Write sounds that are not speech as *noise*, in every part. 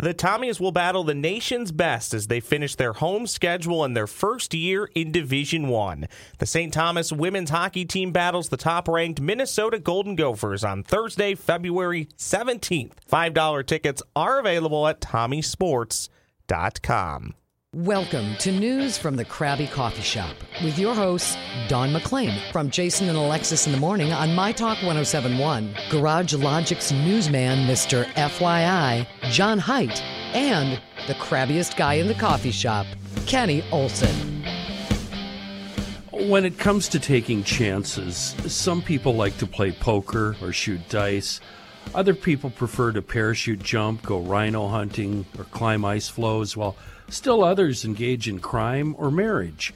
The Tommies will battle the nation's best as they finish their home schedule in their first year in Division 1. The St. Thomas women's hockey team battles the top-ranked Minnesota Golden Gophers on Thursday, February 17th. $5 tickets are available at tommysports.com. Welcome to News from the Krabby Coffee Shop with your hosts, Don McClain from Jason and Alexis in the Morning on My Talk 1071, Garage Logic's newsman, Mr. FYI, John Hines, and the crabbiest guy in the coffee shop, Kenny Olson. When it comes to taking chances, some people like to play poker or shoot dice. Other people prefer to parachute jump, go rhino hunting, or climb ice floes, while Still others engage in crime or marriage.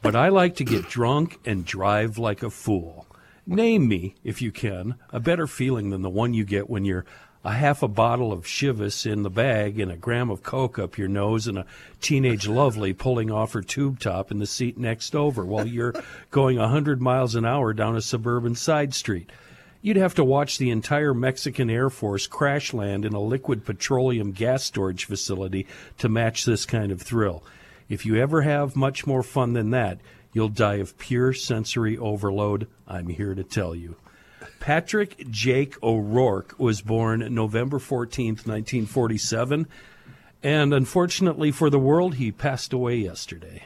But I like to get drunk and drive like a fool. Name me, if you can, a better feeling than the one you get when you're a half a bottle of Chivas in the bag and a gram of Coke up your nose and a teenage lovely pulling off her tube top in the seat next over while you're *laughs* going a hundred miles an hour down a suburban side street. You'd have to watch the entire Mexican Air Force crash land in a liquid petroleum gas storage facility to match this kind of thrill. If you ever have much more fun than that, you'll die of pure sensory overload. I'm here to tell you. Patrick Jake O'Rourke was born November 14th, 1947, and unfortunately for the world, he passed away yesterday.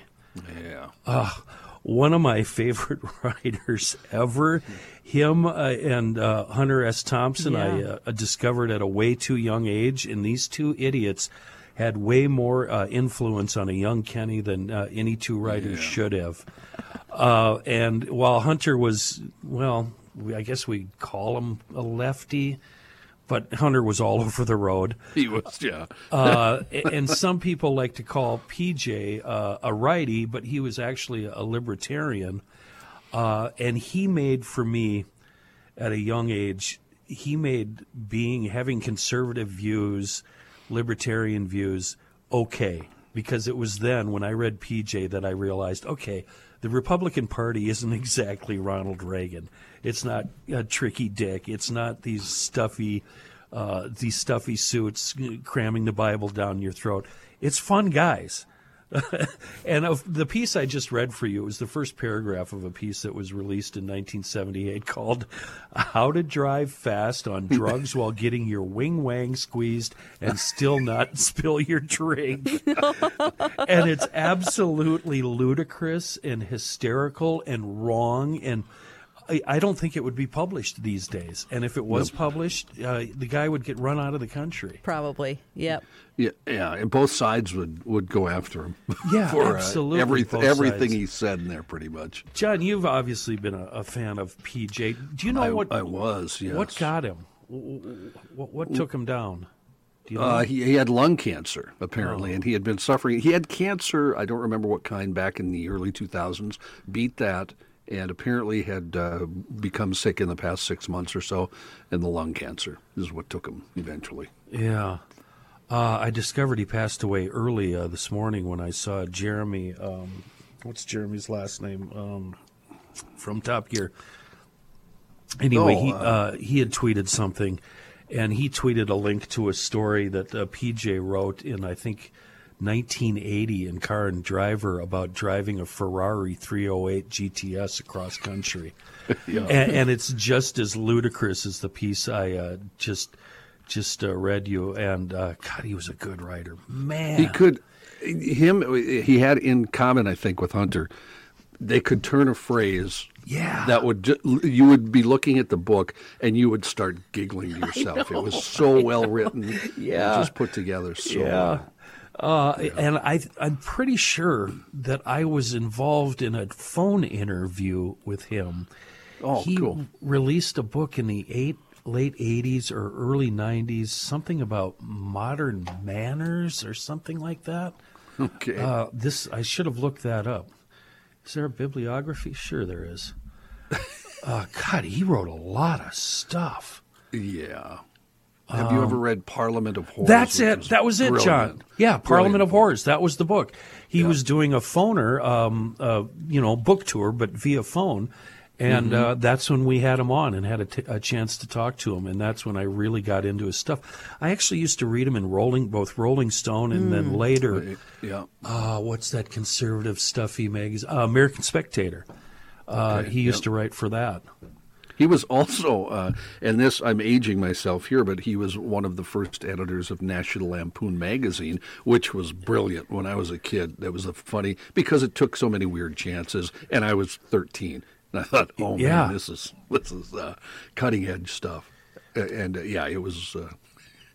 Yeah. Uh, one of my favorite *laughs* writers ever. Him uh, and uh, Hunter S. Thompson, Yeah. I uh, discovered at a way too young age, and these two idiots had way more uh, influence on a young Kenny than uh, any two writers should have. Uh, and while Hunter was, well, we, I guess we call him a lefty, but Hunter was all *laughs* over the road. He was, yeah. Uh, and some people like to call PJ uh, a righty, but he was actually a libertarian. Uh, and he made for me, at a young age, he made being having conservative views, libertarian views, okay. Because it was then when I read PJ that I realized, okay, the Republican Party isn't *laughs* exactly Ronald Reagan. It's not a tricky dick. It's not these stuffy, uh, these stuffy suits cramming the Bible down your throat. It's fun guys. *laughs* and of the piece I just read for you was the first paragraph of a piece that was released in 1978 called "How to Drive Fast on Drugs *laughs* While Getting Your Wing Wang Squeezed and Still Not *laughs* Spill Your Drink." and it's absolutely ludicrous and hysterical and wrong and. I, I don't think it would be published these days, and if it was published, uh, the guy would get run out of the country. Probably. Yep. Yeah, yeah, and both sides would, would go after him. *laughs* Yeah, *laughs* for absolutely, Uh, every, both everything he said in there, pretty much. John, you've obviously been a, a fan of PJ. Do you know I- what I was, yes. What got him? What, what took him down? Do you know? Uh, he, he had lung cancer, apparently, Oh. and he had been suffering. He had cancer, I don't remember what kind, back in the early 2000s, beat that, and apparently had uh, become sick in the past six months or so, and the lung cancer is what took him eventually. yeah. Uh, I discovered he passed away early uh, this morning when I saw Jeremy. Um, what's Jeremy's last name? Um, from Top Gear. Anyway, Oh, he uh, uh, he had tweeted something, and he tweeted a link to a story that uh, PJ wrote in I think 1980 in Car and Driver about driving a Ferrari 308 GTS across country, *laughs* and, and it's just as ludicrous as the piece I uh, just just uh, read you. And uh, God, he was a good writer, man. He could, him, he had in common, I think, with Hunter. They could turn a phrase Yeah. that would ju- you would be looking at the book and you would start giggling *laughs* to yourself. it was so well written, *laughs* Yeah. just put together so Yeah. well. Uh, And I, I'm pretty sure that I was involved in a phone interview with him. Oh, he cool. released a book in the eight, late 80s or early 90s, something about modern manners or something like that. *laughs* Okay. Uh, this I should have looked that up. Is there a bibliography? Sure, there is. *laughs* uh, God, he wrote a lot of stuff. yeah. Have you ever read Parliament of Horrors? Um, That's it. That was it, John. Yeah, Parliament Brilliant of. Horrors. That was the book. He was doing a phoner, um, uh, you know, book tour, but via phone. And Mm-hmm. uh, that's when we had him on and had a, t- a chance to talk to him. And that's when I really got into his stuff. I actually used to read him in Rolling, both Rolling Stone and Mm. then later, Yeah. uh, what's that conservative stuffy magazine? Uh, American Spectator. Uh, Okay, he used yep. to write for that. He was also, uh, and this I'm aging myself here, but he was one of the first editors of National Lampoon magazine, which was brilliant when I was a kid. That was a funny because it took so many weird chances, and I was 13, and I thought, oh Yeah. man, this is this is uh, cutting edge stuff, Uh, and uh, yeah, it was uh,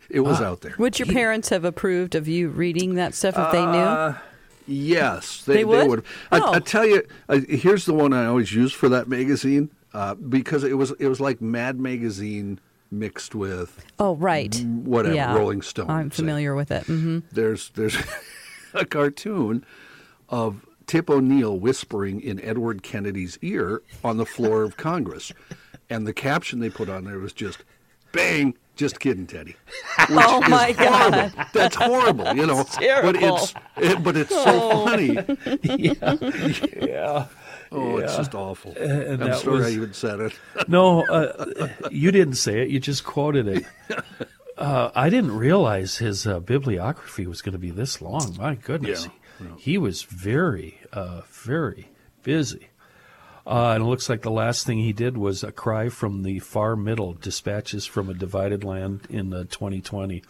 it was out there. Would your parents have approved of you reading that stuff if they knew? Yes, They would? I, Oh. I tell you, uh, here's the one I always use for that magazine uh, because it was it was like Mad Magazine mixed with Oh, right. whatever yeah. Rolling Stone. I'm say. familiar with it. hmm There's there's *laughs* a cartoon of Tip O'Neill whispering in Edward Kennedy's ear on the floor of Congress, and the caption they put on there was just "Bang." Just kidding, Teddy. *laughs* Which Oh, my God. That's horrible, you know. But terrible. it's it, but it's so funny. *laughs* Yeah. Oh, it's just awful. and I'm sorry was- I even said it. *laughs* No, uh, you didn't say it. You just quoted it. *laughs* Uh, I didn't realize his uh, bibliography was going to be this long. My goodness, Yeah, he, he was very, uh, very busy. Uh, and it looks like the last thing he did was a cry from the far middle, dispatches from a divided land in uh, 2020.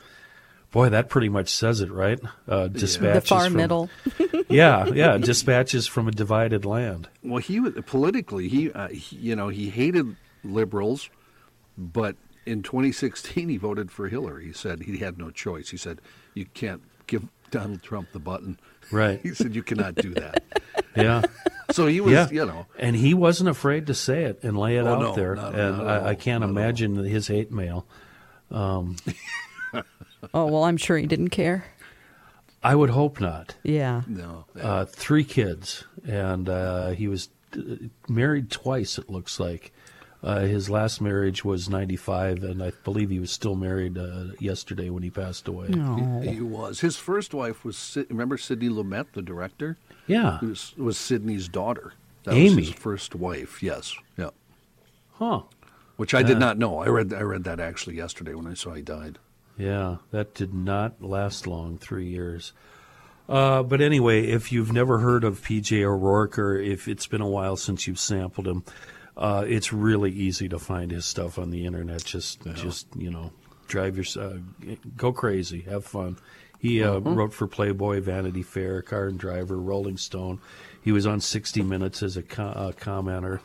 Boy, that pretty much says it, right? Uh, dispatches The far from- middle. *laughs* yeah, yeah, dispatches from a divided land. Well, he politically he, uh, he you know he hated liberals, but in 2016 he voted for Hillary. He said he had no choice. He said you can't give Donald Trump the button. Right. *laughs* He said you cannot do that. *laughs* Yeah. so he was yeah, you know and he wasn't afraid to say it and lay it Oh, out no, there. not- and not I, I can't not at all. imagine his hate mail. Oh, well, I'm sure he didn't care. I would hope not. Yeah. no. Uh, three kids, and uh, he was uh, married twice. It looks like uh, his last marriage was '95, and I believe he was still married uh, yesterday when he passed away. He, he was. His first wife was remember Sidney Lumet, the director. Yeah. Who was, was Sidney's daughter. That Amy. was his first wife. Yes. Yeah. Huh. Which I did not know. I read I read that actually yesterday when I saw he died. Yeah, that did not last long, three years. Uh, but anyway, if you've never heard of PJ O'Rourke or if it's been a while since you've sampled him, uh, it's really easy to find his stuff on the internet. Just, just you know, drive your, uh, go crazy, have fun. He uh, wrote for Playboy, Vanity Fair, Car and Driver, Rolling Stone. He was on 60 Minutes as a co- uh, commenter.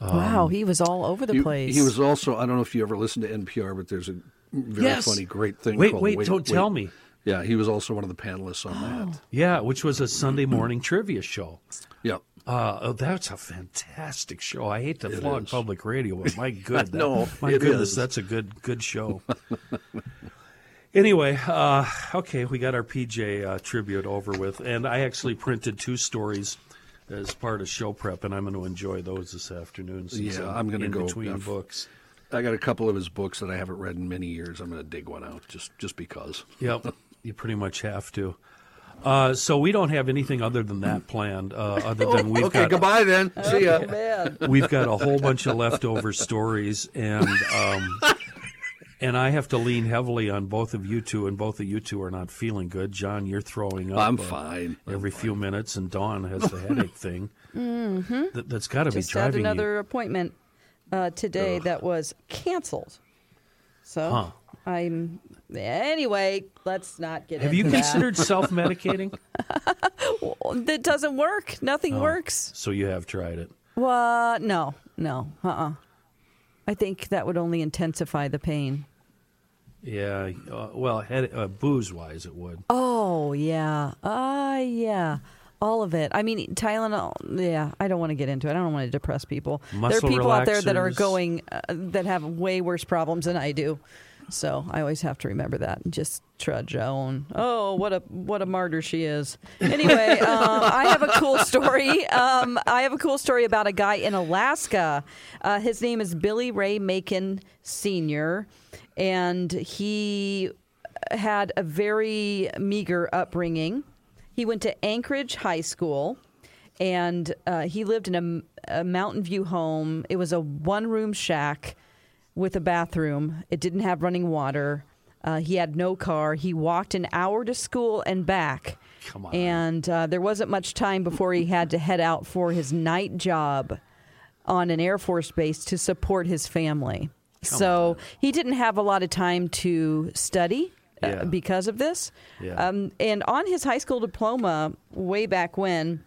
wow, he was all over the He, place. he was also I don't know if you ever listened to NPR, but there's a very Yes. funny, great thing. Wait, called wait, don't tell me. Yeah, he was also one of the panelists on that. Yeah, which was a Sunday morning trivia show. Yeah, Uh, oh, that's a fantastic show. I hate to flog is. public radio, but my *laughs* good, that- my goodness, is. that's a good good show. *laughs* anyway, uh, okay, we got our PJ uh, tribute over with, and I actually printed two stories as part of show prep, and I'm going to enjoy those this afternoon. Since Yeah, I'm gonna in go, between uh, books. I got a couple of his books that I haven't read in many years. I'm going to dig one out just just because. Yep, you pretty much have to. Uh, so we don't have anything other than that planned. Uh, other than we've okay, got goodbye then. See ya. we've got a whole bunch of leftover stories and um, and I have to lean heavily on both of you two, and both of you two are not feeling good. John, you're throwing up. I'm uh, fine. I'm every few minutes, and Dawn has the headache thing. Mm-hmm. That, that's got to be Just had driving another appointment uh, today that was canceled. So Huh. I'm anyway. Let's not get. Have you that. considered *laughs* self-medicating? That doesn't work. Nothing Oh. works. so you have tried it. Well, no, no. Uh. uh I think that would only intensify the pain. Yeah. Uh, well, head, uh, booze-wise, it would. Oh yeah. Uh yeah. All of it. I mean, Tylenol. Yeah, I don't want to get into it. I don't want to depress people. there are people out there that are going uh, that have way worse problems than I do. So I always have to remember that and just trudge on. Oh, what a what a martyr she is. Anyway, *laughs* um, I have a cool story. Um, I have a cool story about a guy in Alaska. Uh, his name is Billy Ray Macon Sr. and he had a very meager upbringing. He went to Anchorage High School and uh, he lived in a, a Mountain View home. It was a one room shack with a bathroom. It didn't have running water. Uh, he had no car. He walked an hour to school and back. Come on. And uh, there wasn't much time before he had to head out for his night job on an Air Force base to support his family. so he didn't have a lot of time to study. Yeah. Uh, because of this, Yeah. um, and on his high school diploma, way back when,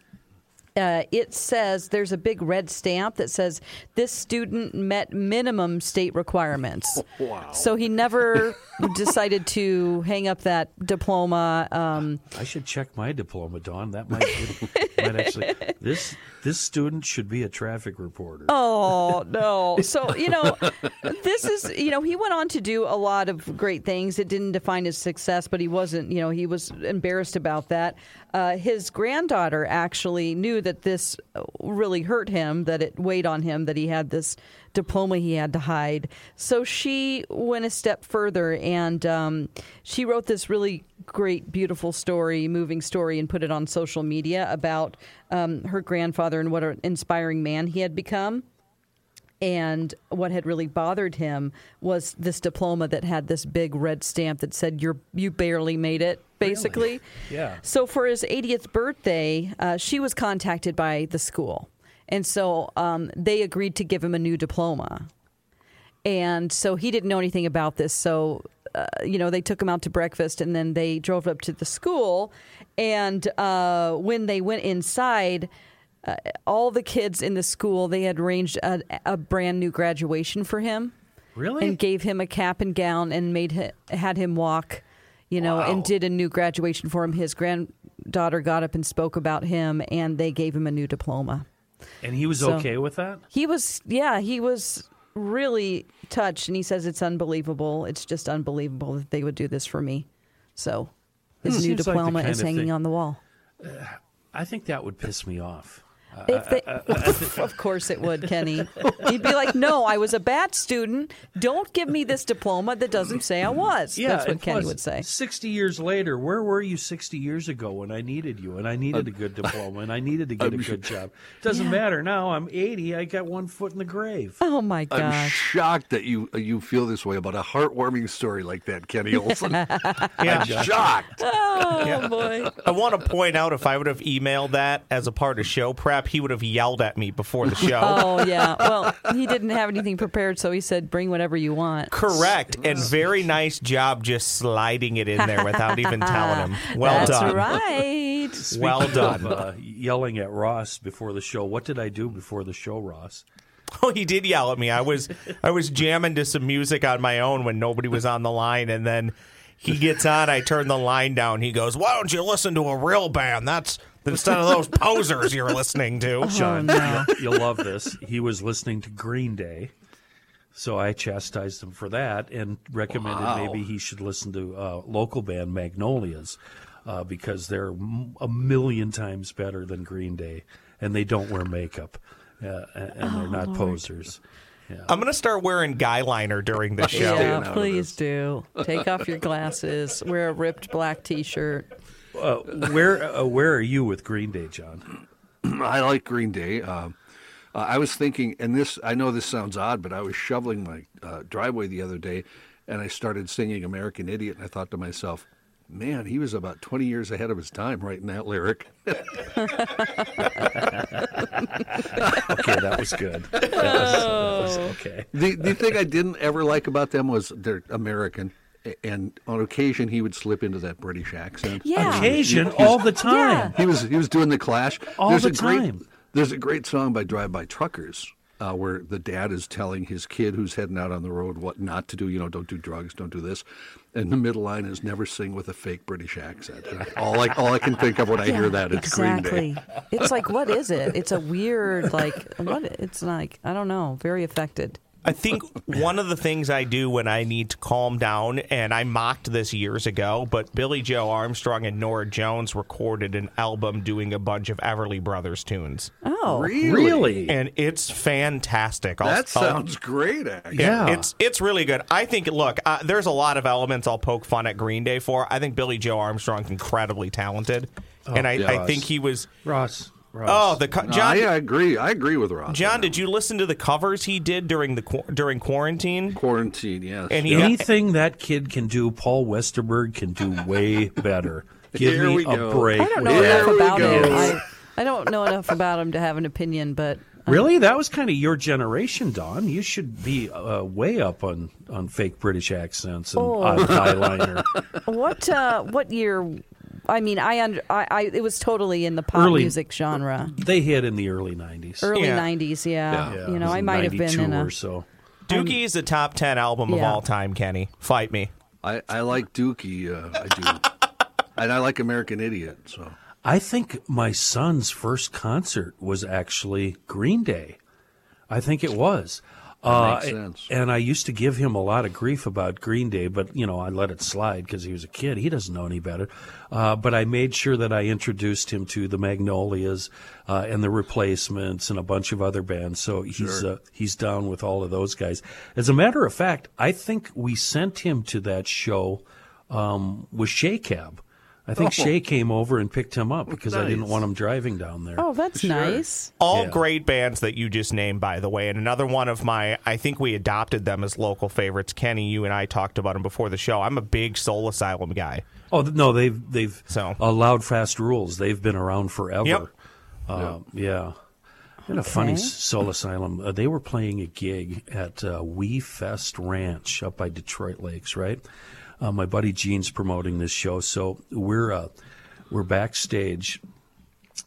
uh, it says there's a big red stamp that says this student met minimum state requirements. *laughs* Wow. So he never *laughs* decided to hang up that diploma. Um, I should check my diploma, Don. That might, might actually. This this student should be a traffic reporter. Oh *laughs* no! So you know, this is you know he went on to do a lot of great things. It didn't define his success, but he wasn't. You know, he was embarrassed about that. Uh, his granddaughter actually knew that this really hurt him, that it weighed on him, that he had this diploma he had to hide. So she went a step further and um, she wrote this really great, beautiful story, moving story, and put it on social media about um, her grandfather and what an inspiring man he had become. And what had really bothered him was this diploma that had this big red stamp that said "You're you barely made it," basically. *laughs* Yeah. So for his 80th birthday, uh, she was contacted by the school, and so um, they agreed to give him a new diploma. And so he didn't know anything about this. So, uh, you know, they took him out to breakfast and then they drove up to the school. And uh, when they went inside, uh, all the kids in the school, they had arranged a, a brand new graduation for him Really? and gave him a cap and gown and made had him walk, you know, Wow. and did a new graduation for him. His granddaughter got up and spoke about him, and they gave him a new diploma. and he was so- okay with that? He was, yeah, he was really touched, and he says it's unbelievable. It's just unbelievable that they would do this for me. So his hmm. new Seems diploma kind is hanging thing- on the wall. Uh, I think that would piss me off. If they, *laughs* of course it would, Kenny. He'd be like, "No, I was a bad student. Don't give me this diploma that doesn't say I was." That's what and Kenny plus, would say. Sixty years later, where were you sixty years ago when I needed you and I needed a good diploma and I needed to get a good job? Doesn't matter now. I'm eighty. I got one foot in the grave. Oh my I'm shocked that you uh, you feel this way about a heartwarming story like that, Kenny Olson. *laughs* Yeah. I'm shocked. Oh boy! I want to point out if I would have emailed that as a part of show prep, he would have yelled at me before the show. *laughs* Oh yeah. Well, he didn't have anything prepared, so he said, "Bring whatever you want." Correct. And very nice job just sliding it in there without even telling him. *laughs* Well done. That's done. right. *laughs* Well done. Of, uh, yelling at Ross before the show. What did I do before the show, Ross? Oh, he did yell at me. I was I was jamming to some music on my own when nobody was on the line, and then he gets on. I turn the line down. He goes, "Why don't you listen to a real band? That's instead of those posers you're listening to." John, Oh, no. you'll, you'll love this. He was listening to Green Day. So I chastised him for that and recommended Wow. maybe he should listen to uh, local band Magnolias uh, because they're m- a million times better than Green Day and they don't wear makeup uh, and and they're not posers. I'm gonna start wearing guy liner during the *laughs* show. Yeah, please do. Take off your glasses. Wear a ripped black T-shirt. Uh, where uh, where are you with Green Day, John? *clears throat* I like Green Day. Um, uh, I was thinking, and this I know this sounds odd, but I was shoveling my uh, driveway the other day, and I started singing "American Idiot," and I thought to myself, "Man, he was about twenty years ahead of his time writing that lyric." *laughs* Okay, that was good. That was, that was okay. the the thing I didn't ever like about them was they're American, a- and on occasion he would slip into that British accent. Yeah. Occasion all the time. He was he was doing the Clash. All there's the a great. There's a great song by Drive By Truckers uh, where the dad is telling his kid who's heading out on the road what not to do. You know, don't do drugs, don't do this. And the middle line is never sing with a fake British accent. And all I all I can think of when I hear that it's exactly. Green Day. it's like, what is it? It's a weird, like, what? It's like, I don't know, very affected. I think one of the things I do when I need to calm down, and I mocked this years ago, but Billie Joe Armstrong and Norah Jones recorded an album doing a bunch of Everly Brothers tunes. Oh, Really? And it's fantastic. I'll- That I'll- sounds great. Actually. Yeah, Yeah. it's it's really good. I think. Look, uh, there's a lot of elements I'll poke fun at Green Day for. I think Billie Joe Armstrong's incredibly talented, and I, I think he was. Ross. Ross. Oh, the co- No, John. I, I agree. I agree with Ross. John, did you listen to the covers he did during the qu- during quarantine? quarantine? Yes. And he got, Anything that kid can do, Paul Westerberg can do way better. *laughs* Give Here me we a go. break. I don't know Here enough about go. him. I, I don't know enough about him to have an opinion, but Really, that was kind of your generation, Don. You should be uh, way up on, on fake British accents and Oh. odd eyeliner. *laughs* what uh, what year? I mean, I, under, I, I it was totally in the pop Early- music genre, They hit in the early '90s. early Yeah. '90s. Yeah, Yeah, you know, I might have been 92 in a. or so. Dookie is a top ten album of all time. Kenny, fight me. I, I like Dookie. Uh, I do, and I like American Idiot. So I think my son's first concert was actually Green Day. I think it was. Uh, makes sense. And I used to give him a lot of grief about Green Day, but you know I let it slide because he was a kid. He doesn't know any better. Uh, but I made sure that I introduced him to the Magnolias uh, and the Replacements and a bunch of other bands. So he's uh, he's down with all of those guys. As a matter of fact, I think we sent him to that show um, with Shea Cab. I think Shay came over and picked him up because I didn't want him driving down there. Oh, that's nice. All Yeah. great bands that you just named, by the way. And another one of my, I think we adopted them as local favorites. Kenny, you and I talked about them before the show. I'm a big Soul Asylum guy. Oh no, they've they've So- allowed fast rules. They've been around forever. Yep. Uh, yeah. And a funny Soul Asylum. Uh, they were playing a gig at uh, WE Fest Ranch up by Detroit Lakes, right? Uh, my buddy Gene's promoting this show, so we're uh, we're backstage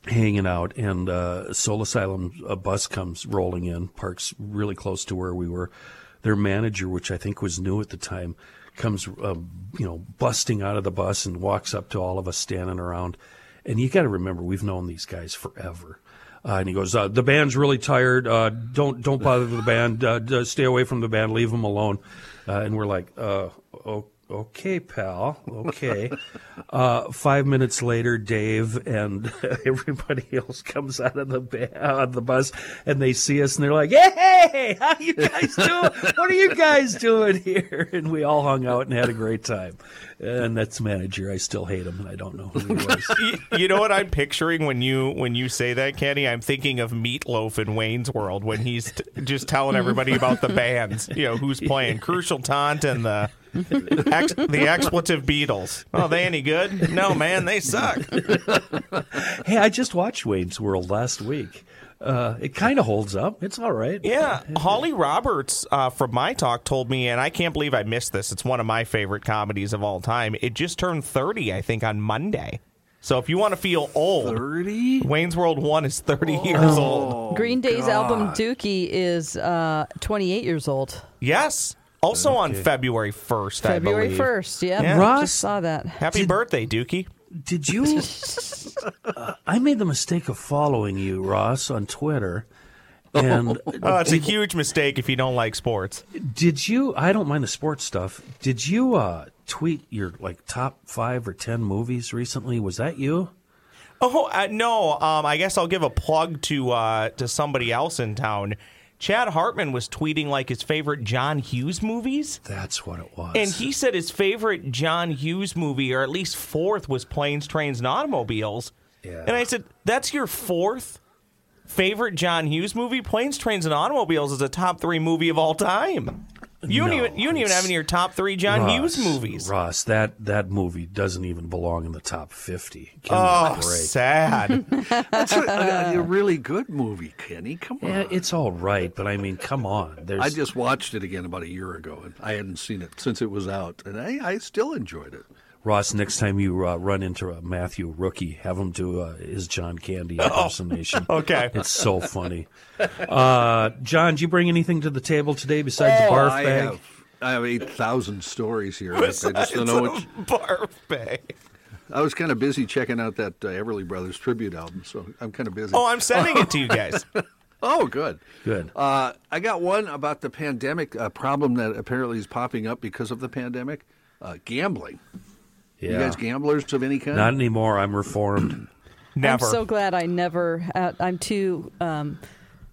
hanging out, and uh, Soul Asylum a bus comes rolling in, parks really close to where we were. Their manager, which I think was new at the time, comes uh, you know busting out of the bus and walks up to all of us standing around. And you got to remember, we've known these guys forever. Uh, and he goes, uh, "The band's really tired. Uh, don't don't bother the band. Uh, stay away from the band. Leave them alone." Uh, and we're like, uh, "O- "Okay, pal. Okay." uh, five minutes later, Dave and *laughs* everybody else comes out of the ba- the bus, and they see us, and they're like, "Hey, how you guys doing? what are you guys doing here?" *laughs* And we all hung out and had a great time. And that's manager. I still hate him, and I don't know who he *laughs* was. you, you know what I'm picturing when you when you say that, Kenny? I'm thinking of Meatloaf in Wayne's World when he's t- just telling everybody about the bands. You know who's playing Crucial Taunt and the *laughs* ex- the Expletive Beatles. Oh, they any good? No, man, they suck. *laughs* Hey, I just watched Wayne's World last week. Uh, it kind of holds up. It's all right. Yeah, Holly Roberts uh, from My Talk told me, and I can't believe I missed this. It's one of my favorite comedies of all time. It just turned 30, I think, on Monday. So if you want to feel old, thirty. Wayne's World 1 is 30 years old. Green Day's album Dookie is uh, 28 years old. Yes. Also on February 1st, I February believe. 1st. Yeah, Yeah. Ross- just saw that. Happy Did- birthday, Dookie. Did you? *laughs* uh, I made the mistake of following you, Ross, on Twitter. And *laughs* Oh, it's a huge mistake if you don't like sports. did you? I don't mind the sports stuff. Did you uh, tweet your like top five or ten movies recently? Was that you? Oh uh, no! Um, I guess I'll give a plug to uh, to somebody else in town. Chad Hartman was tweeting like his favorite John Hughes movies, That's what it was. and he said his favorite John Hughes movie, or at least fourth, was Planes, Trains, and Automobiles. Yeah. And I said, "That's your fourth favorite John Hughes movie? Planes, Trains, and Automobiles is a top three movie of all time. You don't No, even you don't even have any of your top three John Ross, Hughes movies. Ross, that that movie doesn't even belong in the top fifty. Give Oh, break. sad. *laughs* That's a, a, uh, a really good movie, Kenny. Come on. Yeah, it's all right, but I mean, come on. There's I just watched it again about a year ago, and I hadn't seen it since it was out, and I, I still enjoyed it. Ross, next time you uh, run into a Matthew rookie, have him do uh, his John Candy *laughs* impersonation. *laughs* Okay. It's so funny. Uh, John, do you bring anything to the table today besides Oh, barf I bag? have, I have 8,000 stories here. I just don't know which. Barf bag. I was kind of busy checking out that uh, Everly Brothers tribute album, so I'm kind of busy. Oh, I'm sending it to you guys. *laughs* Oh, good. Good. Uh, I got one about the pandemic uh, problem that apparently is popping up because of the pandemic. Uh, gambling. Yeah. You guys gamblers of any kind? Not anymore. I'm reformed. *clears throat* Never. I'm so glad I never. Uh, I'm too um,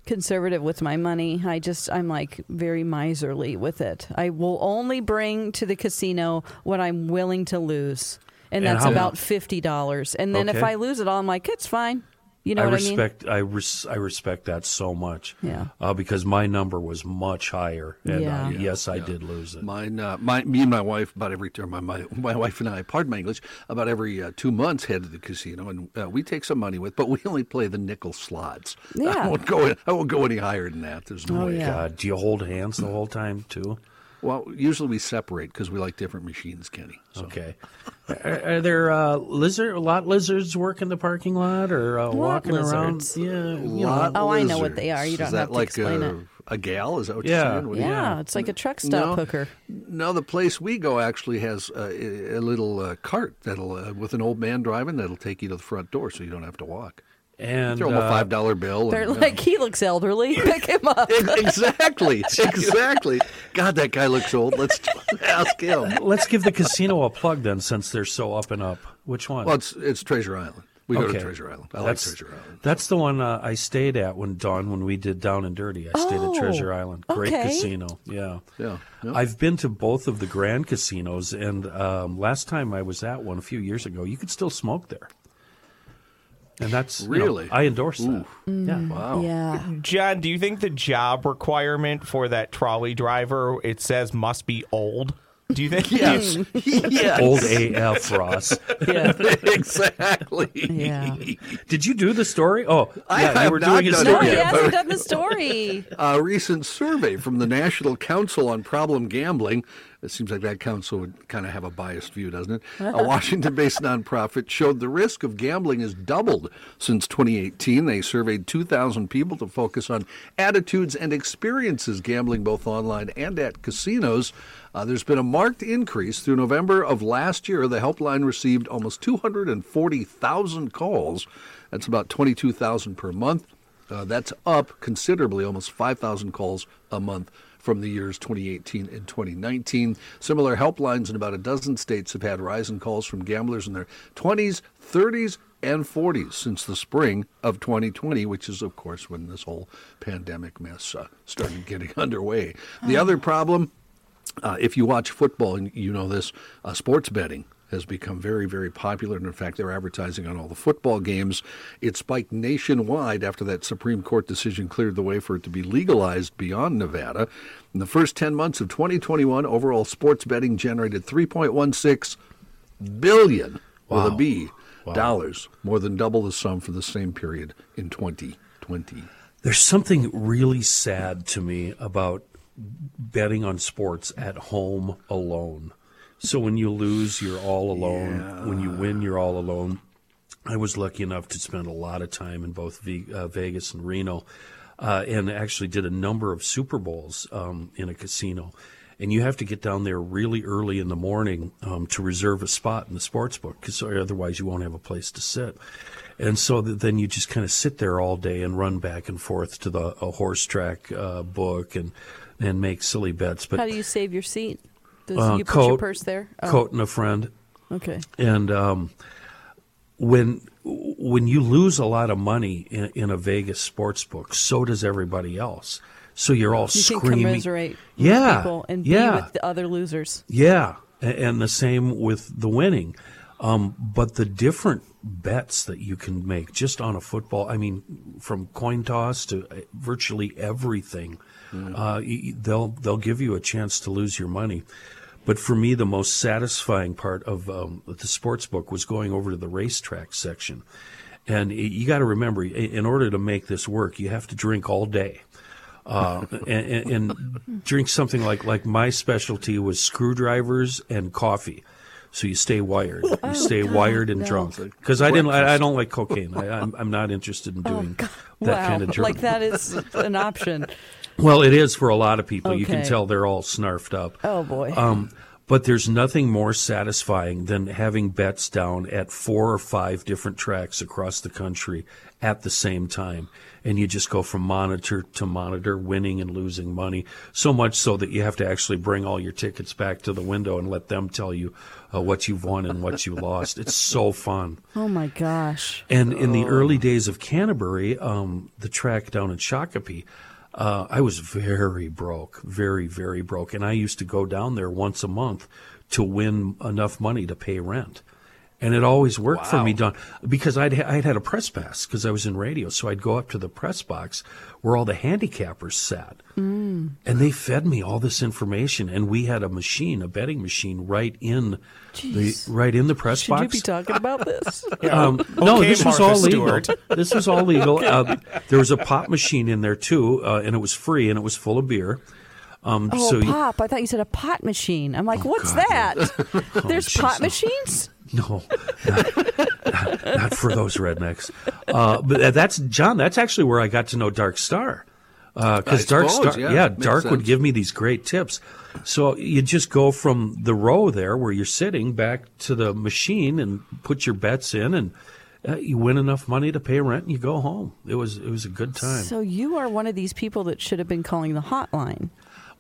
conservative with my money. I just I'm like very miserly with it. I will only bring to the casino what I'm willing to lose, and And that's about fifty dollars. And then if I lose it all, I'm like, it's fine. You know I what I mean? respect I res- I respect that so much. Yeah. Uh, because my number was much higher, and Yeah. uh, Yeah. yes, I did lose it. Mine, uh, my, me and my wife, about every or my, my my wife and I, pardon my English, about every uh, two months head to the casino, and uh, we take some money with, but we only play the nickel slots. Yeah. I won't go. I won't go any higher than that. There's no Oh, way. yeah. God, do you hold hands the whole time too? Well, usually we separate because we like different machines, Kenny. So. Okay. Are, are there uh, lizard, a lot lizards work in the parking lot or uh, walking lizards? around? Yeah, Lot know. Oh, I know what they are. You don't Is that have to like explain a, it. a gal? Is that what Yeah. you're saying? What do you- yeah, it's like a truck stop No. hooker. No, the place we go actually has uh, a, a little uh, cart that'll uh, with an old man driving that'll take you to the front door, so you don't have to walk. And Throw him a uh, five dollar bill. They're and, like, he looks elderly. *laughs* Pick him up. *laughs* exactly, *laughs* exactly. God, that guy looks old. Let's ask him. let's give the casino a plug then, since they're so up and up. Which one? Well, it's it's Treasure Island. We go to Treasure Island. I that's, like Treasure Island. That's the one uh, I stayed at when Dawn when we did Down and Dirty. I stayed Oh, at Treasure Island. Great okay. casino. Yeah. Yeah, yeah. I've been to both of the grand casinos, and um, last time I was at one a few years ago, you could still smoke there. And that's you know, Really? I endorse that. Mm. Yeah. Wow. Yeah. John, do you think the job requirement for that trolley driver it says must be old? *laughs* Do you think? Yes. yes. Old AF Ross. Yeah. *laughs* exactly. Yeah. Did you do the story? Oh, I yeah, you have were not doing a done No, it story. he yet, hasn't but- done the story. *laughs* A recent survey from the National Council on Problem Gambling. It seems like that council would kind of have a biased view, doesn't it? A Washington based nonprofit showed the risk of gambling has doubled since 2018. They surveyed 2,000 people to focus on attitudes and experiences gambling both online and at casinos. Uh, there's been a marked increase through November of last year. The helpline received almost 240,000 calls. That's about 22,000 per month. Uh, that's up considerably, almost 5,000 calls a month from the years 2018 and 2019. Similar helplines in about a dozen states have had rising calls from gamblers in their 20s, 30s, and 40s since the spring of 2020, which is, of course, when this whole pandemic mess uh, started getting *laughs* underway. The other problem uh, if you watch football, and you know this, uh, sports betting has become very, very popular. And in fact, they're advertising on all the football games. It spiked nationwide after that Supreme Court decision cleared the way for it to be legalized beyond Nevada. In the first 10 months of 2021, overall sports betting generated 3.16 billion with a Wow. B dollars, more than double the sum for the same period in 2020. There's something really sad to me about betting on sports at home alone. So when you lose, you're all alone. When you win, you're all alone. I was lucky enough to spend a lot of time in both Ve- uh, Vegas and Reno, uh, and actually did a number of Super Bowls um, in a casino. And you have to get down there really early in the morning um, to reserve a spot in the sports book, because otherwise you won't have a place to sit. And so th- then you just kind of sit there all day and run back and forth to the a horse track uh, book and and make silly bets. But How do you save your seat? Does uh, you put coat, your purse there? Oh, coat and a friend. Okay. And um, when when you lose a lot of money in, in a Vegas sports book, so does everybody else. So you're all You can screaming. commiserate Yeah, with people and yeah. be with the other losers. Yeah, and the same with the winning. Um, but the different bets that you can make just on a football, I mean, from coin toss to uh, virtually everything, uh, y- y- they'll they'll give you a chance to lose your money. But for me, the most satisfying part of um, the sports book was going over to the racetrack section. And you got to remember, in order to make this work, you have to drink all day uh, *laughs* and, and, drink something like like my specialty was screwdrivers and coffee. So you stay wired. You stay wired and no. drunk. Because I didn't. I, I don't like cocaine. I, I'm, I'm not interested in doing that wow, kind of drug. like that is *laughs* an option. Well, it is for a lot of people. You can tell they're all snarfed up. Oh boy. Um, but there's nothing more satisfying than having bets down at four or five different tracks across the country at the same time. And you just go from monitor to monitor, winning and losing money. So much so that you have to actually bring all your tickets back to the window and let them tell you uh, what you've won and what you lost. It's so fun. oh my gosh. And in the early days of Canterbury, um, the track down in Shakopee, uh, I was very broke, very, very broke. And I used to go down there once a month to win enough money to pay rent. And it always worked for me, Don, because I'd, I'd had a press pass because I was in radio. So I'd go up to the press box where all the handicappers sat. Mm. And they fed me all this information. And we had a machine, a betting machine, right in the right in the press Should box. you be talking about this? *laughs* Um, *laughs* no, Okay, this was all Stewart. legal. *laughs* This was all legal. uh, there was a pop machine in there too, uh, and it was free, and it was full of beer. Um, Oh, so you- pop! I thought you said a pot machine. I'm like, what's God, that? There's pot jeez. machines. No, not, not- not for those rednecks. Uh, but that's John. That's actually where I got to know Dark Star. Because I Dark suppose, Star, yeah, yeah, makes Dark would give me these great tips. So you just go from the row there where you're sitting back to the machine and put your bets in, and uh, you win enough money to pay rent, and you go home. It was it was a good time. So you are one of these people that should have been calling the hotline.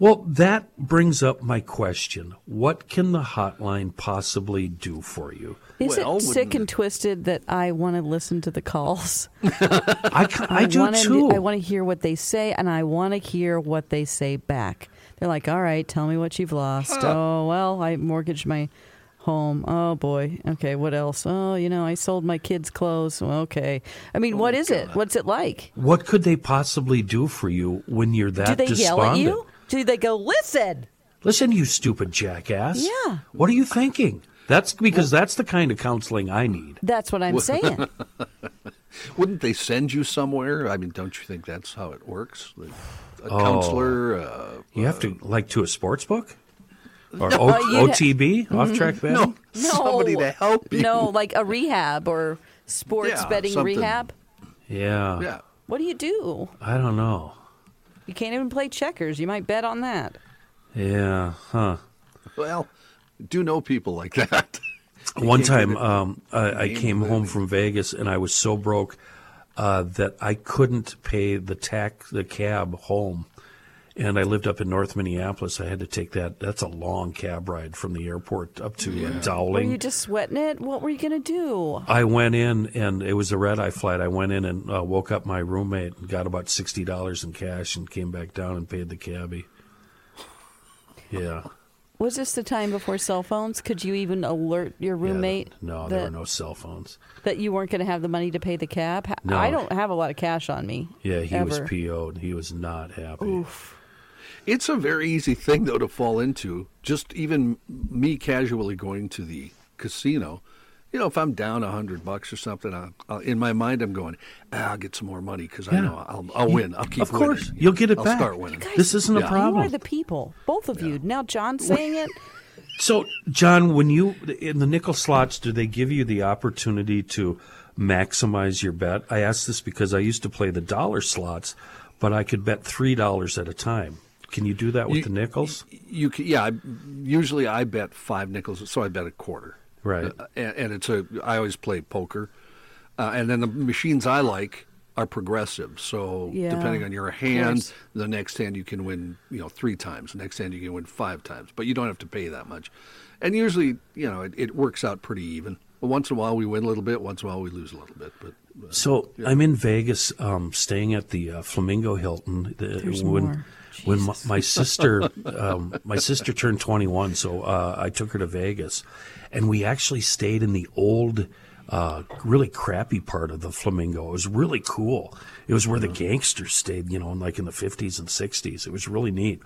Well, that brings up my question. What can the hotline possibly do for you? Is Well, it sick and it- twisted that I want to listen to the calls? *laughs* I, ca- I, do wanna, too. I want to hear what they say, and I want to hear what they say back. They're like, "All right, tell me what you've lost." Oh, well, I mortgaged my home. Oh boy. Okay, what else? Oh, you know, I sold my kids' clothes. Okay. I mean, what is it? What's it like? what could they possibly do for you when you're that Do they despondent? yell at you? Do they go, "Listen"? Listen, you stupid jackass. Yeah. What are you thinking? That's because that's the kind of counseling I need. That's what I'm saying. *laughs* Wouldn't they send you somewhere? I mean, don't you think that's how it works? Like, A Oh. counselor? Uh, You have to uh, like to a sports book or No, o- uh, you'd ha- OTB, mm-hmm. off track betting. no, No, somebody to help you. No, like a rehab or sports Yeah, betting something. rehab. Yeah, Yeah. What do you do? I don't know. You can't even play checkers. You might bet on that. Yeah, huh? Well, do know people like that. *laughs* One time, um, I, I came home from Vegas and I was so broke uh, that I couldn't pay the tax, the cab home, and I lived up in North Minneapolis. I had to take that. That's a long cab ride from the airport up to Dowling. Were you just sweating it? What were you going to do? I went in and it was a red eye flight. I went in and uh, woke up my roommate and got about sixty dollars in cash and came back down and paid the cabbie. Yeah. Was this the time before cell phones? Could you even alert your Yeah, roommate no, that, there were no cell phones. that you weren't going to have the money to pay the cab? No. I don't have a lot of cash on me. Yeah, he was. PO'd. He was not happy. It's a very easy thing, though, to fall into. Just even me casually going to the casino. You know, if I'm down a hundred bucks or something, I, I'll, in my mind I'm going, ah, I'll get some more money because I know I'll, I'll win. I'll keep of course, winning. you'll get it I'll back. start winning. This isn't a problem. You are the people, both of you. Now John saying it. *laughs* So, John, when you in the nickel slots, do they give you the opportunity to maximize your bet? I ask this because I used to play the dollar slots, but I could bet three dollars at a time. Can you do that with You- the nickels? You can, yeah. I, usually I bet five nickels, so I bet a quarter. Right. Uh, and, and it's a. I always play poker, uh, and then the machines I like are progressive. So Yeah, depending on your hand, the next hand you can win, you know, three times. The next hand you can win five times, but you don't have to pay that much. And usually, you know, it, it works out pretty even. Once in a while we win a little bit. Once in a while we lose a little bit. But uh, So I'm in Vegas, um, staying at the uh, Flamingo Hilton. The, There's when more. When my, my sister um, my sister turned 21, so uh, I took her to Vegas, and we actually stayed in the old. Uh, really crappy part of the Flamingo. It was really cool. It was where the gangsters stayed, you know, like in the 50s and 60s. It was really neat.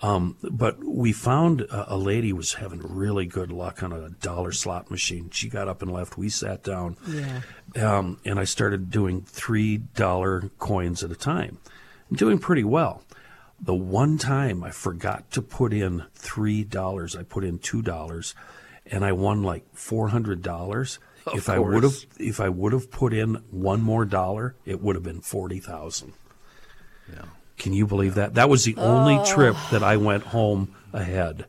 Um, but we found a, a lady was having really good luck on a dollar slot machine. She got up and left. We sat down, Yeah. um, and I started doing three dollar coins at a time, I'm doing pretty well. The one time I forgot to put in three dollars, I put in two dollars, and I won like four hundred dollars. Of If I would have, if I would have put in one more dollar, it would have been forty thousand. Yeah. Can you believe that? That was the only trip that I went home ahead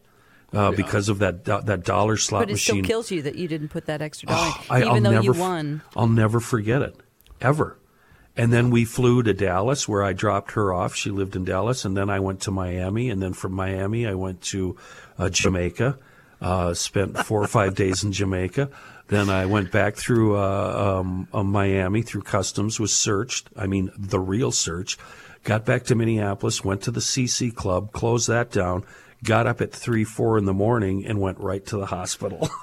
uh, because of that do- that dollar slot machine. But it machine. still kills you that you didn't put that extra dollar, Oh, *sighs* I, even I'll though never you won. I'll never forget it, ever. And then we flew to Dallas, where I dropped her off. She lived in Dallas, and then I went to Miami, and then from Miami I went to uh, Jamaica. Uh, spent four or five days in Jamaica. Then I went back through uh, um, uh, Miami through customs, was searched. I mean, the real search. Got back to Minneapolis, went to the CC Club, closed that down. Got up at three, four in the morning, and went right to the hospital. *laughs*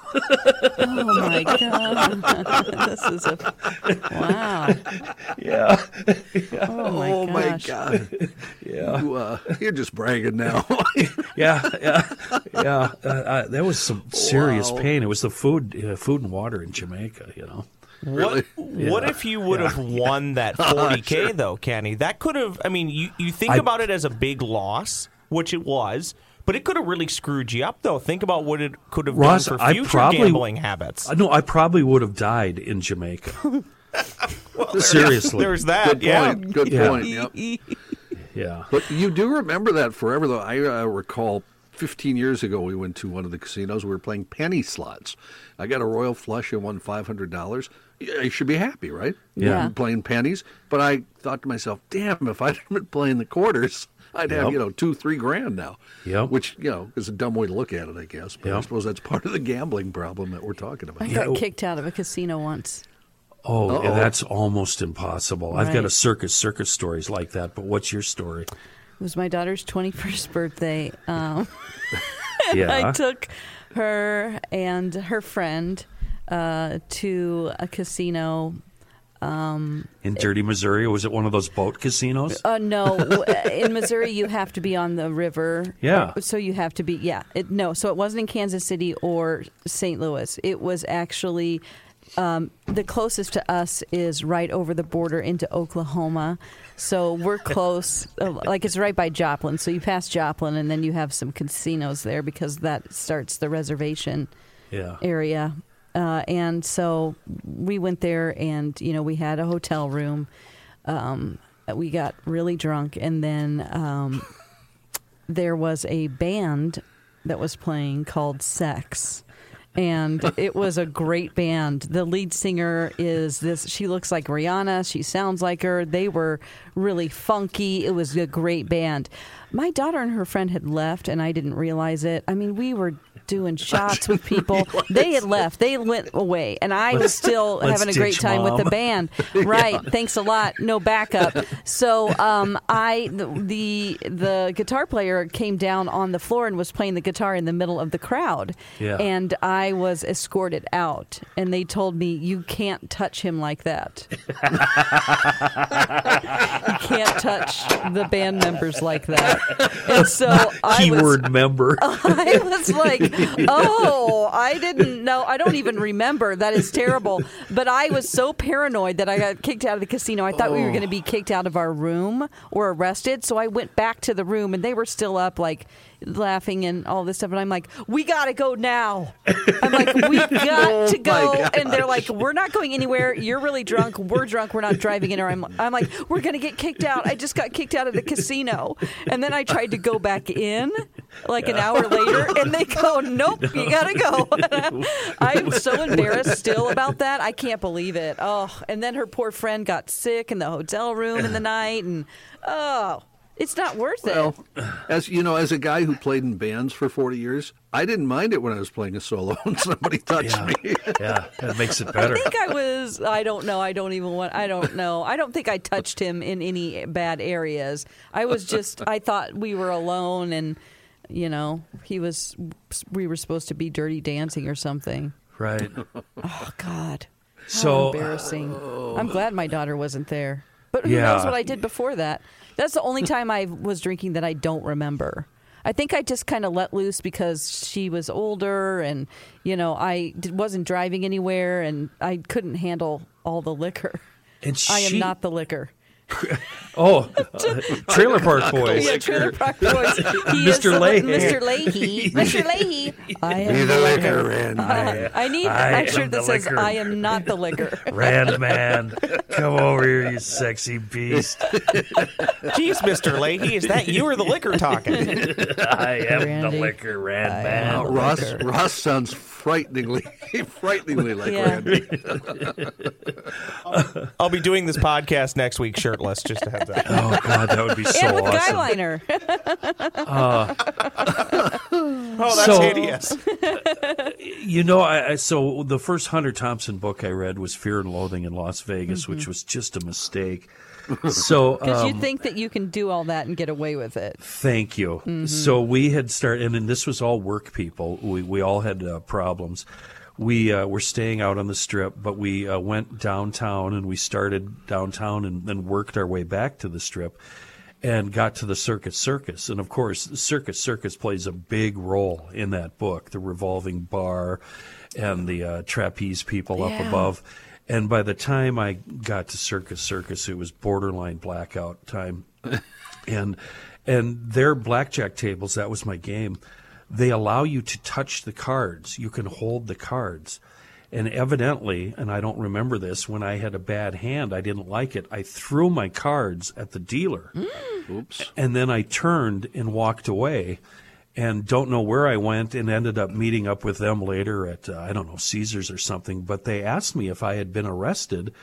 Oh my god, *laughs* this is a wow. yeah. Oh my *laughs* oh my. God! Yeah. You, uh, you're just bragging now. yeah, yeah, yeah. Uh, uh, there was some serious Wow. pain. It was the food, uh, food and water in Jamaica. You know. Really? What, what if you would have won that 40K, though, Kenny? That could have, I mean, you, you think I- about it as a big loss, which it was, but it could have really screwed you up, though. Think about what it could have Ross, done for I future probably- gambling habits. No, I probably would have died in Jamaica. *laughs* Seriously. There's that, Good yeah. point. Good Yeah. point. Yep. *laughs* yeah. But you do remember that forever, though. I uh, recall 15 years ago, we went to one of the casinos. We were playing penny slots. I got a royal flush and won $500. I should be happy, right? Yeah. I'm playing pennies. But I thought to myself, damn, if I'd *laughs* been playing the quarters, I'd have, Yep. you know, two, three grand now. Yep. Which, you know, is a dumb way to look at it, I guess. But I suppose that's part of the gambling problem that we're talking about. I got kicked out of a casino once. Oh, Uh-oh. that's almost impossible. I've got a circus, circus stories like that. But what's your story? It was my daughter's 21st birthday. Um, *laughs* Yeah. I took her and her friend uh, to a casino. In Dirty Missouri, or was it one of those boat casinos? Uh, no, in Missouri you have to be on the river. Yeah. Uh, So you have to be yeah. It, no, so it wasn't in Kansas City or St. Louis. It was actually um, the closest to us is right over the border into Oklahoma. So we're close. uh, like it's right by Joplin. So you pass Joplin and then you have some casinos there because that starts the reservation Yeah. area. Uh, and so we went there and, you know, we had a hotel room. Um, we got really drunk. And then um, there was a band that was playing called Sex. And it was a great band. The lead singer is this, she looks like Rihanna. She sounds like her. They were really funky. It was a great band. My daughter and her friend had left, and I didn't realize it. I mean, we were doing shots with *laughs* people. They had left. They went away, and I was still having a great time with the band. *laughs* Right. Thanks a lot. No backup. So um, I the, the the guitar player came down on the floor and was playing the guitar in the middle of the crowd. Yeah. And I was escorted out, and they told me you can't touch him like that. *laughs* you can't touch the band members like that. *laughs* And so I was Keyword member. *laughs* I was like, oh, I didn't know. I don't even remember. That is terrible. But I was so paranoid that I got kicked out of the casino. I thought we were oh. going to be kicked out of our room or arrested. So I went back to the room and they were still up, like laughing and all this stuff. And I'm like, we got to go now. I'm like, we *laughs* got oh to go. And they're like, we're not going anywhere. You're really drunk. We're drunk. We're not driving in. Or I'm, I'm like, we're going to get kicked out. I just got kicked out of the casino. And then I tried to go back in like an hour later and they go, nope, you got to go. *laughs* I'm so embarrassed still about that. I can't believe it. Oh, and then her poor friend got sick in the hotel room in the *sighs* night. And oh, it's not worth Well, it. as you know, as a guy who played in bands for 40 years, I didn't mind it when I was playing a solo *laughs* and somebody touched Yeah. me. yeah, that makes it better. *laughs* I better. think I was. I don't know. I don't even want. I don't know. I don't think I touched him in any bad areas. I was just. I thought we were alone, and you know, he was. We were supposed to be dirty dancing or something. Right. Oh God. How So, embarrassing. I'm glad my daughter wasn't there. But who Yeah. knows what I did before that? That's the only time I was drinking that I don't remember. I think I just kind of let loose because she was older and, you know, I d- wasn't driving anywhere and I couldn't handle all the liquor. And I am not the liquor. *laughs* Oh, uh, Trailer Park Boys. Yeah, Trailer Park Boys. *laughs* Mr. the- Lahey. Mr. Lahey. *laughs* Mr. Lahey. I am the liquor, Rand. I need I a shirt am that says liquor. "I am not the liquor." Rand man, come over here, you sexy beast. Jeez, Mr. Lahey, is that you or the liquor talking? I am Randy, the liquor, Rand man. am Uh, Ross Ross sounds frighteningly *laughs* frighteningly like Randy. *laughs* *laughs* I'll be doing this podcast next week shirtless, just to heads up. Oh God, that would be so and with awesome. guyliner. Oh, that's So- hideous. You know, I, I so the first Hunter Thompson book I read was Fear and Loathing in Las Vegas, Mm-hmm. which was just a mistake. So *laughs* Because um, you think that you can do all that and get away with it. Thank you. So we had started, and, and this was all work people. We we all had uh, problems. We uh, were staying out on the strip, but we uh, went downtown and we started downtown and then worked our way back to the strip and got to the Circus Circus. And of course, Circus Circus plays a big role in that book, the revolving bar and the uh, trapeze people up above. And by the time I got to Circus Circus, it was borderline blackout time. *laughs* And and their blackjack tables that was my game. They allow you to touch the cards. You can hold the cards. And evidently and i don't remember this when i had a bad hand i didn't like it i threw my cards at the dealer. Oops. and then i turned and walked away and don't know where i went and ended up meeting up with them later at uh, i don't know caesars or something but they asked me if i had been arrested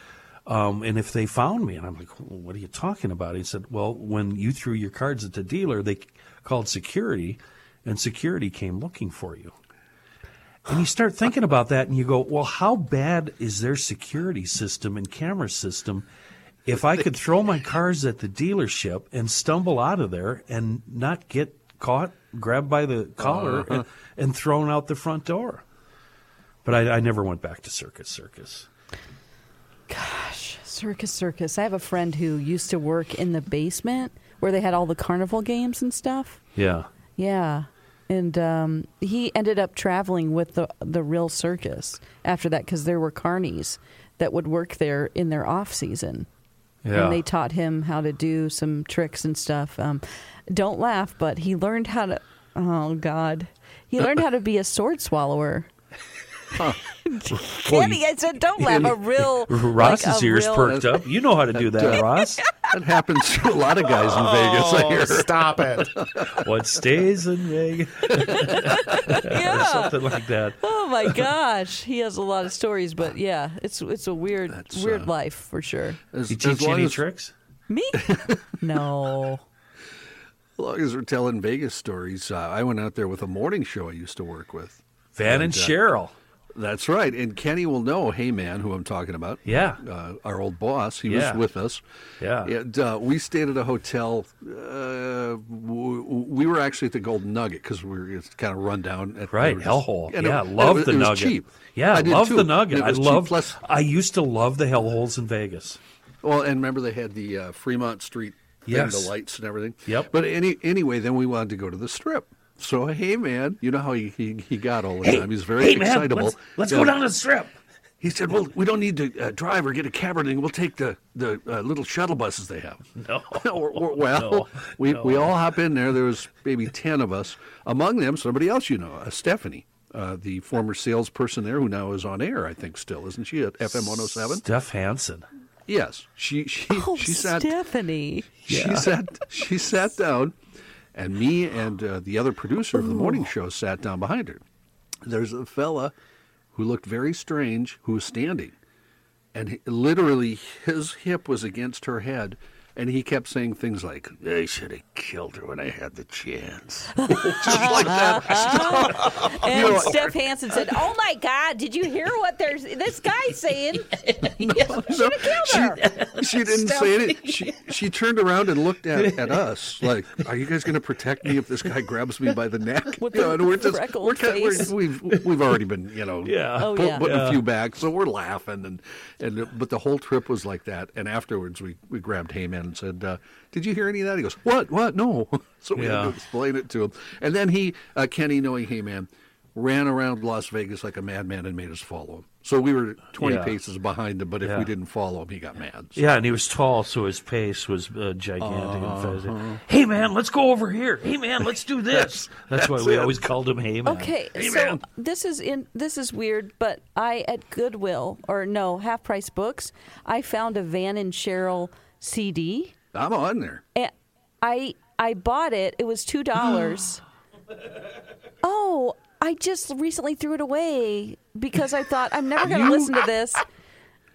um, and if they found me, and I'm like, well, what are you talking about? He said, well, when you threw your cards at the dealer, they called security, and security came looking for you. And you start thinking about that, and you go, well, how bad is their security system and camera system? If I could throw my cards at the dealership and stumble out of there and not get caught, grabbed by the collar, and, and thrown out the front door. But I, I never went back to Circus Circus. Gosh, Circus Circus. I have a friend who used to work in the basement where they had all the carnival games and stuff. Yeah. Yeah. And um, he ended up traveling with the the real circus after that because there were carnies that would work there in their off season, Yeah. and they taught him how to do some tricks and stuff. Um, don't laugh, but he learned how to. Oh God, he learned how to be a sword swallower. *laughs* Kenny, I said, don't laugh. A real Ross's like a ears real- perked up. You know how to do that, *laughs* Ross. That happens to a lot of guys in Vegas. I Oh, hear. stop it. *laughs* what stays in Vegas? Yeah. Something like that. Oh my gosh, he has a lot of stories, but yeah, it's it's a weird That's, weird uh, life for sure. As, He as teach any as, tricks? Me? No. as long as we're telling Vegas stories, uh, I went out there with a morning show I used to work with. Van and And, uh, Cheryl. That's right. And Kenny will know, hey man, who I'm talking about. Yeah. Uh, our old boss. He Yeah. was with us. Yeah. And uh, we stayed at a hotel. Uh, we were actually at the Golden Nugget because we were it's kind of run down. At, Right, we hellhole. it- yeah, love it was, the it was nugget. cheap. Yeah, I love too. the nugget. I love. plus- I used to love the hellholes in Vegas. Well, and remember they had the uh, Fremont Street Yes. the lights and everything. Yep. But any anyway, then we wanted to go to the strip. So hey man, you know how he he, he got all the Hey, time. He's very hey, man, excitable. let's, let's Yeah. go down to the strip. He said, "Well, we don't need to uh, drive or get a cab or anything. We'll take the the uh, little shuttle buses they have." *laughs* No. *laughs* Or- or- well, No, we no. we all hop in there. There was maybe ten of us. Among them, somebody else you know, uh, Stephanie, uh, the former salesperson there, who now is on air. I think still isn't she at FM 107? Steph Hansen. Yes, she she Oh, she sat Stephanie. she sat she sat down, and me and uh, the other producer of the morning show sat down behind her. There's a fella who looked very strange who was standing, and he, literally his hip was against her head. And he kept saying things like, "I should have killed her when I had the chance," *laughs* just like that. *laughs* And know, Steph Hansen said, "Oh my God, did you hear what there's this guy saying?" *laughs* No, she, she didn't say anything. She, she turned around and looked at, at us like, "Are you guys going to protect me if this guy grabs me by the neck?" With You know, and we're just we're, face. we're we've we've already been you know Yeah. Oh, put, yeah. putting Yeah. a few back, so we're laughing and and but the whole trip was like that. And afterwards, we we grabbed Heyman and said, uh, "Did you hear any of that?" He goes, "What? What? No." *laughs* So we had to explain it to him, and then he uh, Kenny, knowing Heyman, ran around Las Vegas like a madman and made us follow him. So we were 20 Yeah. paces behind him, but if Yeah. we didn't follow him, he got mad. So- Yeah, and he was tall, so his pace was uh, gigantic. and fast. Uh-huh. Hey, man, let's go over here. Hey, man, let's do *laughs* this. That's, why That's we it. always called him Hey, man. Okay, Hey, so man. this is in this is weird, but I at Goodwill or no half price books, I found a Van and Cheryl CD. I'm on there. And I I bought it. It was two dollars. *gasps* oh, I just recently threw it away because I thought I'm never *laughs* going to listen to *laughs* this.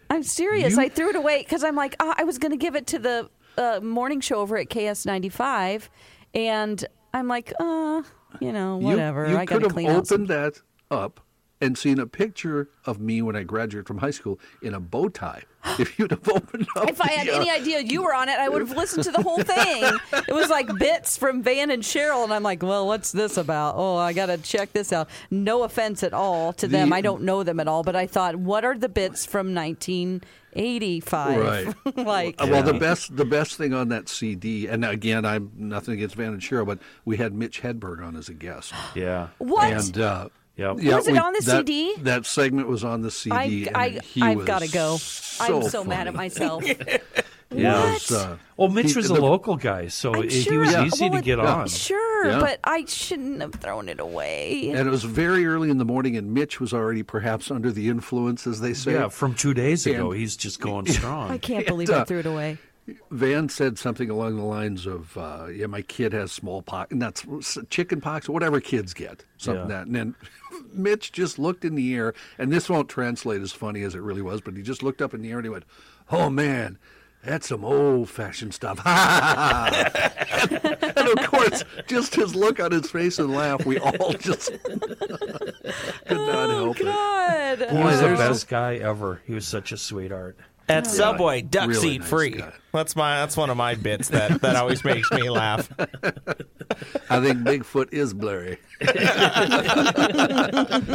I'm serious. You- I threw it away because I'm like, oh, I was going to give it to the uh, morning show over at KS95, and I'm like, uh, you know, whatever. You, I could have opened that up and seen a picture of me when I graduated from high school in a bow tie. *gasps* If you'd have opened up, If I had the, uh, any idea you were on it, I would have listened to the whole *laughs* thing. It was like bits from Van and Cheryl, and I'm like, well, what's this about? Oh, I got to check this out. No offense at all to them. I don't know them at all, but I thought, what are the bits from 1985? Right. *laughs* like, Well, the best the best thing on that CD, and again, I'm nothing against Van and Cheryl, but we had Mitch Hedberg on as a guest. Yeah. what? And uh, Yep. yeah, Was it we- on the that, CD? That segment was on the CD. I, I, he I've got to go. I'm so mad at *laughs* myself. Yeah. What? was, uh, Well, Mitch he- was a the- local guy, so I'm it- he was Yeah. easy well, to it- get on. Sure, Yeah. but I shouldn't have thrown it away. And it was very early in the morning, and Mitch was already perhaps under the influence, as they say. Yeah, from two days ago, And- he's just going *laughs* strong. I can't believe uh, I threw it away. Van said something along the lines of, uh, "Yeah, my kid has smallpox, and that's chicken pox, or whatever kids get, something Yeah. that." And then *laughs* Mitch just looked in the air, and this won't translate as funny as it really was, but he just looked up in the air and he went, "Oh man." That's some old-fashioned stuff. and, *laughs* and of course, just his look on his face and laugh, we all *laughs* just could not Oh, help it. God. He was the there's best guy ever. He was such a sweetheart. At Subway, duck really seat nice free. guy. That's my that's one of my bits that, that always makes me laugh. *laughs* I think Bigfoot is blurry. *laughs*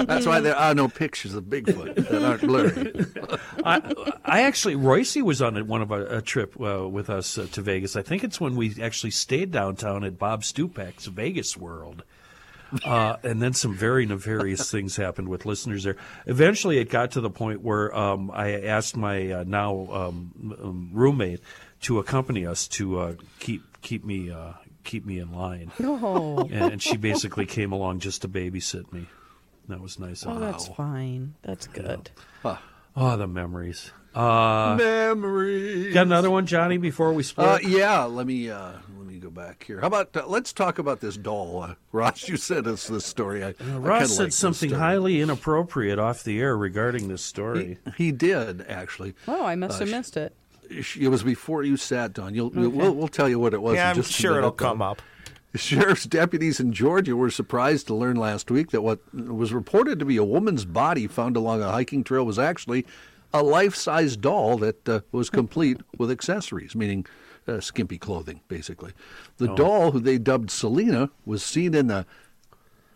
That's why there are no pictures of Bigfoot that aren't blurry. *laughs* I, I actually, Royce was on one of a, a trip uh, with us uh, to Vegas. I think it's when we actually stayed downtown at Bob Stupak's Vegas World. Uh, and then some very nefarious *laughs* things happened with listeners there. Eventually, it got to the point where um, I asked my uh, now um, um, roommate to accompany us to uh, keep keep me uh, keep me in line. Oh, And, and she basically came along just to babysit me. That was nice. oh her. that's fine. That's good. Oh, the memories. Uh, Memory. got another one, Johnny, before we split? Uh, yeah, let me uh, let me go back here. How about uh, let's talk about this doll, uh, Ross? You sent us this story. I, I kinda Ross said like something highly inappropriate off the air regarding this story. He did actually. Oh, I must have missed it. It was before you sat, Don. You'll we'll, we'll tell you what it was. Yeah, I'm just a sure it'll though. come up. *laughs* Sheriff's deputies in Georgia were surprised to learn last week that what was reported to be a woman's body found along a hiking trail was actually a life-size doll that uh, was complete with accessories, meaning uh, skimpy clothing, basically. The doll, who they dubbed Selena, was seen in the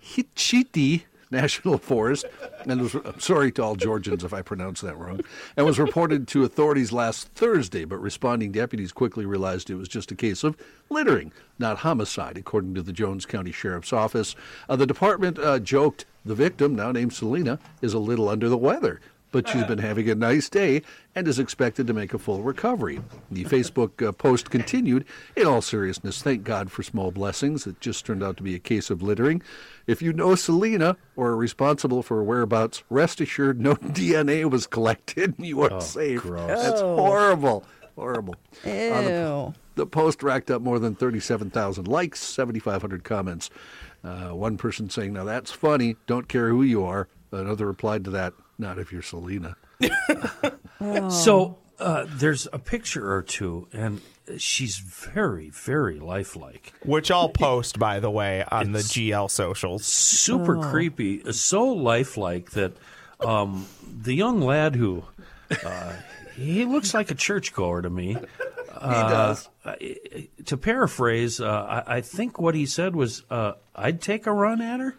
Hitchiti National *laughs* Forest, and was, I'm sorry to all Georgians if I pronounced that wrong, and was reported to authorities last Thursday, but responding deputies quickly realized it was just a case of littering, not homicide, according to the Jones County Sheriff's Office. Uh, the department uh, joked the victim, now named Selena, is a little under the weather. But she's been having a nice day and is expected to make a full recovery. The Facebook uh, post continued In all seriousness, thank God for small blessings. It just turned out to be a case of littering. If you know Selena or are responsible for her whereabouts, rest assured no *laughs* DNA was collected. *laughs* You are safe. That's horrible. Horrible. Ew. Uh, the post racked up more than 37,000 likes, 7,500 comments. Uh, one person saying, Now that's funny. Don't care who you are. Another replied to that, Not if you're Selena. *laughs* So uh, there's a picture or two, and she's very, very lifelike. Which I'll post, by the way, on the GL socials. Super creepy, so lifelike that um, the young lad who uh, he looks like a churchgoer to me. He does. Uh, to paraphrase, uh, I, I think what he said was, uh, "I'd take a run at her."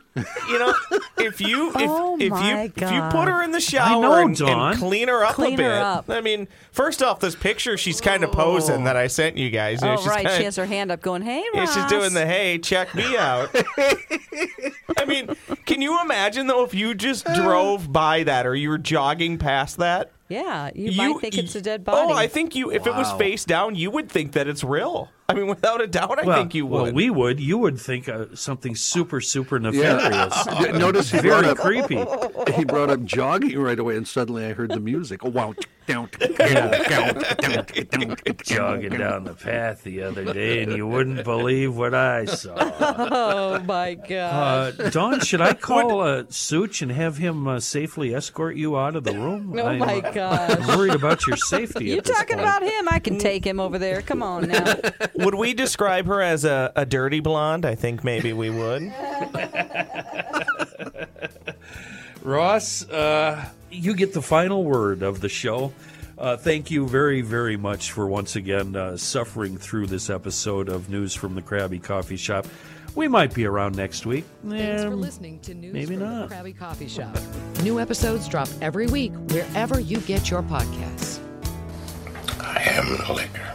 You know, if you if, *laughs* Oh, if my you if you put her in the shower know, and, and clean her up Clean a bit. her up. I mean, first off, this picture she's kind of posing that I sent you guys. You know, Oh, she's right. kinda- She has her hand up going, hey, Yeah, she's doing the hey, check me out. *laughs* I mean, can you imagine though if you just drove by that or you were jogging past that? Yeah, you, might think it's a dead body. Oh, I think you. If it was face down, you would think that it's real. I mean, without a doubt, I well, think you would. Well, we would. You would think uh, something super, super nefarious. *laughs* Yeah, Notice he brought Very up creepy. *laughs* he brought up jogging right away, and suddenly I heard the music. Oh, wow. *laughs* Jogging down the path the other day, and you wouldn't believe what I saw. oh, my God. Uh, Don, should I *laughs* call uh, Such and have him uh, safely escort you out of the room? *laughs* oh, I'm, my uh, gosh. worried about your safety. You at this talking point. about him? I can take him over there. Come on now. would we describe her as a, a dirty blonde? I think maybe we would. Ross, uh, you get the final word of the show. Uh, thank you very, very much for once again uh, suffering through this episode of News from the Krabby Coffee Shop. We might be around next week. Thanks for Um, listening to News maybe from not. the Krabby Coffee Shop. New episodes drop every week wherever you get your podcasts. I am the liquor.